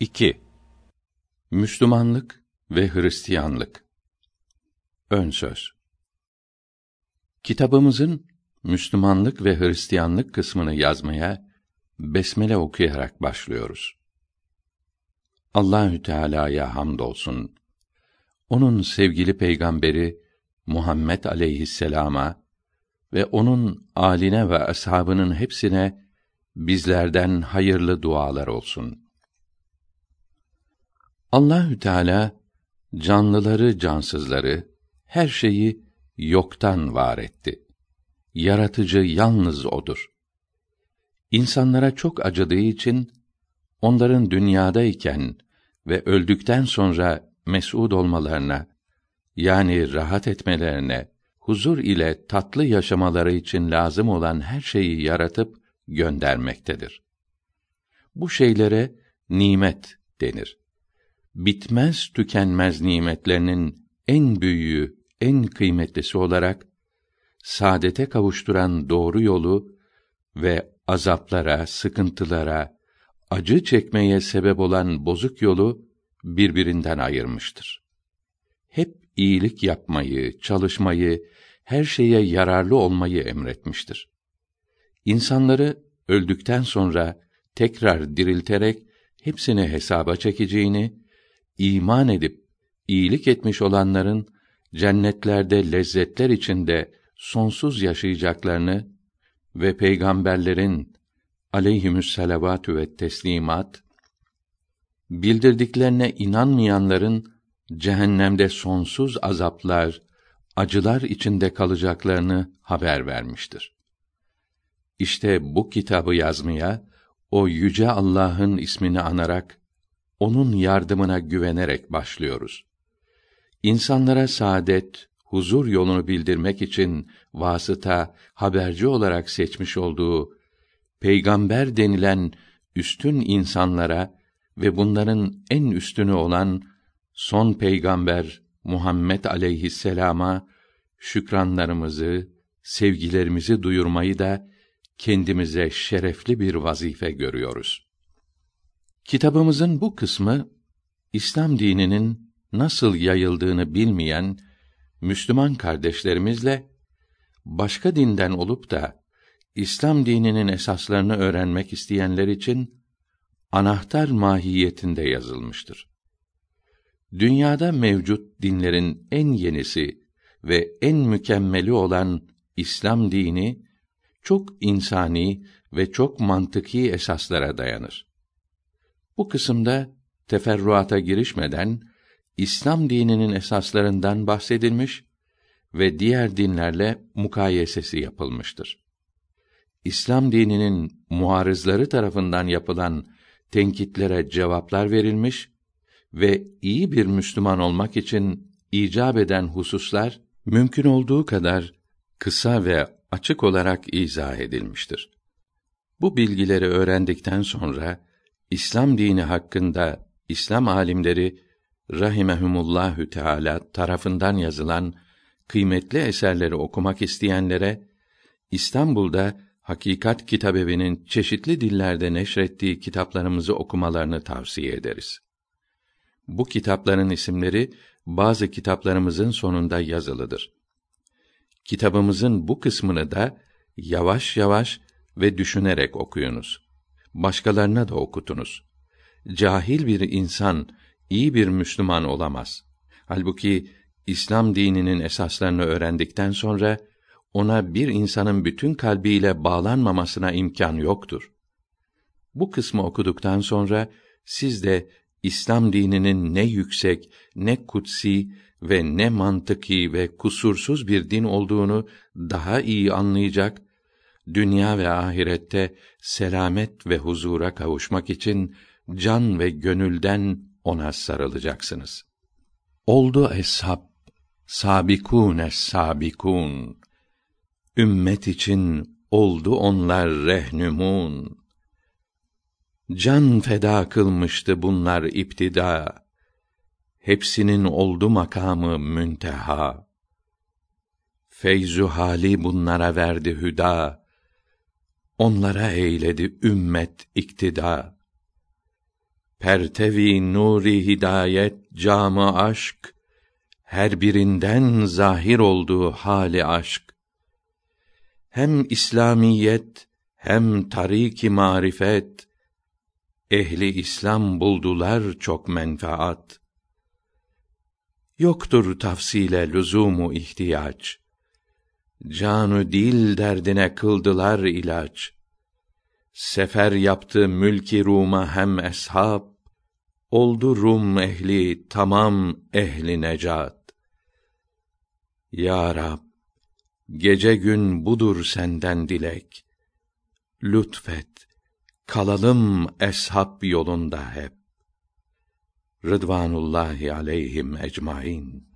2. Müslümanlık ve Hristiyanlık. Ön söz. Kitabımızın Müslümanlık ve Hristiyanlık kısmını yazmaya besmele okuyarak başlıyoruz. Allahü Teala'ya hamdolsun. Onun sevgili peygamberi Muhammed aleyhisselama ve onun aline ve ashabının hepsine bizlerden hayırlı dualar olsun. Allahü Teala canlıları, cansızları, her şeyi yoktan var etti. Yaratıcı yalnız odur. İnsanlara çok acıdığı için onların dünyadayken ve öldükten sonra mes'ud olmalarına yani rahat etmelerine, huzur ile tatlı yaşamaları için lazım olan her şeyi yaratıp göndermektedir. Bu şeylere nimet denir bitmez tükenmez nimetlerinin en büyüğü, en kıymetlisi olarak saadete kavuşturan doğru yolu ve azaplara, sıkıntılara, acı çekmeye sebep olan bozuk yolu birbirinden ayırmıştır. Hep iyilik yapmayı, çalışmayı, her şeye yararlı olmayı emretmiştir. İnsanları öldükten sonra tekrar dirilterek hepsini hesaba çekeceğini iman edip iyilik etmiş olanların cennetlerde lezzetler içinde sonsuz yaşayacaklarını ve peygamberlerin aleyhimüsselavatü ve teslimat bildirdiklerine inanmayanların cehennemde sonsuz azaplar, acılar içinde kalacaklarını haber vermiştir. İşte bu kitabı yazmaya o yüce Allah'ın ismini anarak onun yardımına güvenerek başlıyoruz. İnsanlara saadet, huzur yolunu bildirmek için vasıta, haberci olarak seçmiş olduğu peygamber denilen üstün insanlara ve bunların en üstünü olan son peygamber Muhammed aleyhisselama şükranlarımızı, sevgilerimizi duyurmayı da kendimize şerefli bir vazife görüyoruz. Kitabımızın bu kısmı İslam dininin nasıl yayıldığını bilmeyen Müslüman kardeşlerimizle başka dinden olup da İslam dininin esaslarını öğrenmek isteyenler için anahtar mahiyetinde yazılmıştır. Dünyada mevcut dinlerin en yenisi ve en mükemmeli olan İslam dini çok insani ve çok mantıki esaslara dayanır. Bu kısımda teferruata girişmeden İslam dininin esaslarından bahsedilmiş ve diğer dinlerle mukayesesi yapılmıştır. İslam dininin muarızları tarafından yapılan tenkitlere cevaplar verilmiş ve iyi bir Müslüman olmak için icap eden hususlar mümkün olduğu kadar kısa ve açık olarak izah edilmiştir. Bu bilgileri öğrendikten sonra İslam dini hakkında İslam alimleri rahimehumullahü teala tarafından yazılan kıymetli eserleri okumak isteyenlere İstanbul'da Hakikat Kitabevi'nin çeşitli dillerde neşrettiği kitaplarımızı okumalarını tavsiye ederiz. Bu kitapların isimleri bazı kitaplarımızın sonunda yazılıdır. Kitabımızın bu kısmını da yavaş yavaş ve düşünerek okuyunuz başkalarına da okutunuz. Cahil bir insan iyi bir Müslüman olamaz. Halbuki İslam dininin esaslarını öğrendikten sonra ona bir insanın bütün kalbiyle bağlanmamasına imkan yoktur. Bu kısmı okuduktan sonra siz de İslam dininin ne yüksek, ne kutsi ve ne mantıki ve kusursuz bir din olduğunu daha iyi anlayacak dünya ve ahirette selamet ve huzura kavuşmak için can ve gönülden ona sarılacaksınız. Oldu eshab, sabikun es sabikun. Ümmet için oldu onlar rehnümun. Can feda kılmıştı bunlar iptida. Hepsinin oldu makamı münteha. Feyzü hali bunlara verdi hüda onlara eyledi ümmet iktida. pertevi nuri hidayet camı aşk her birinden zahir oldu hali aşk. Hem İslamiyet hem tariki marifet ehli İslam buldular çok menfaat. Yoktur tafsile lüzumu ihtiyaç canı dil derdine kıldılar ilaç. Sefer yaptı mülki Rum'a hem eshab oldu Rum ehli tamam ehli necat. Ya rab gece gün budur senden dilek. Lütfet kalalım eshab yolunda hep. Rıdvanullahi aleyhim ecmaîn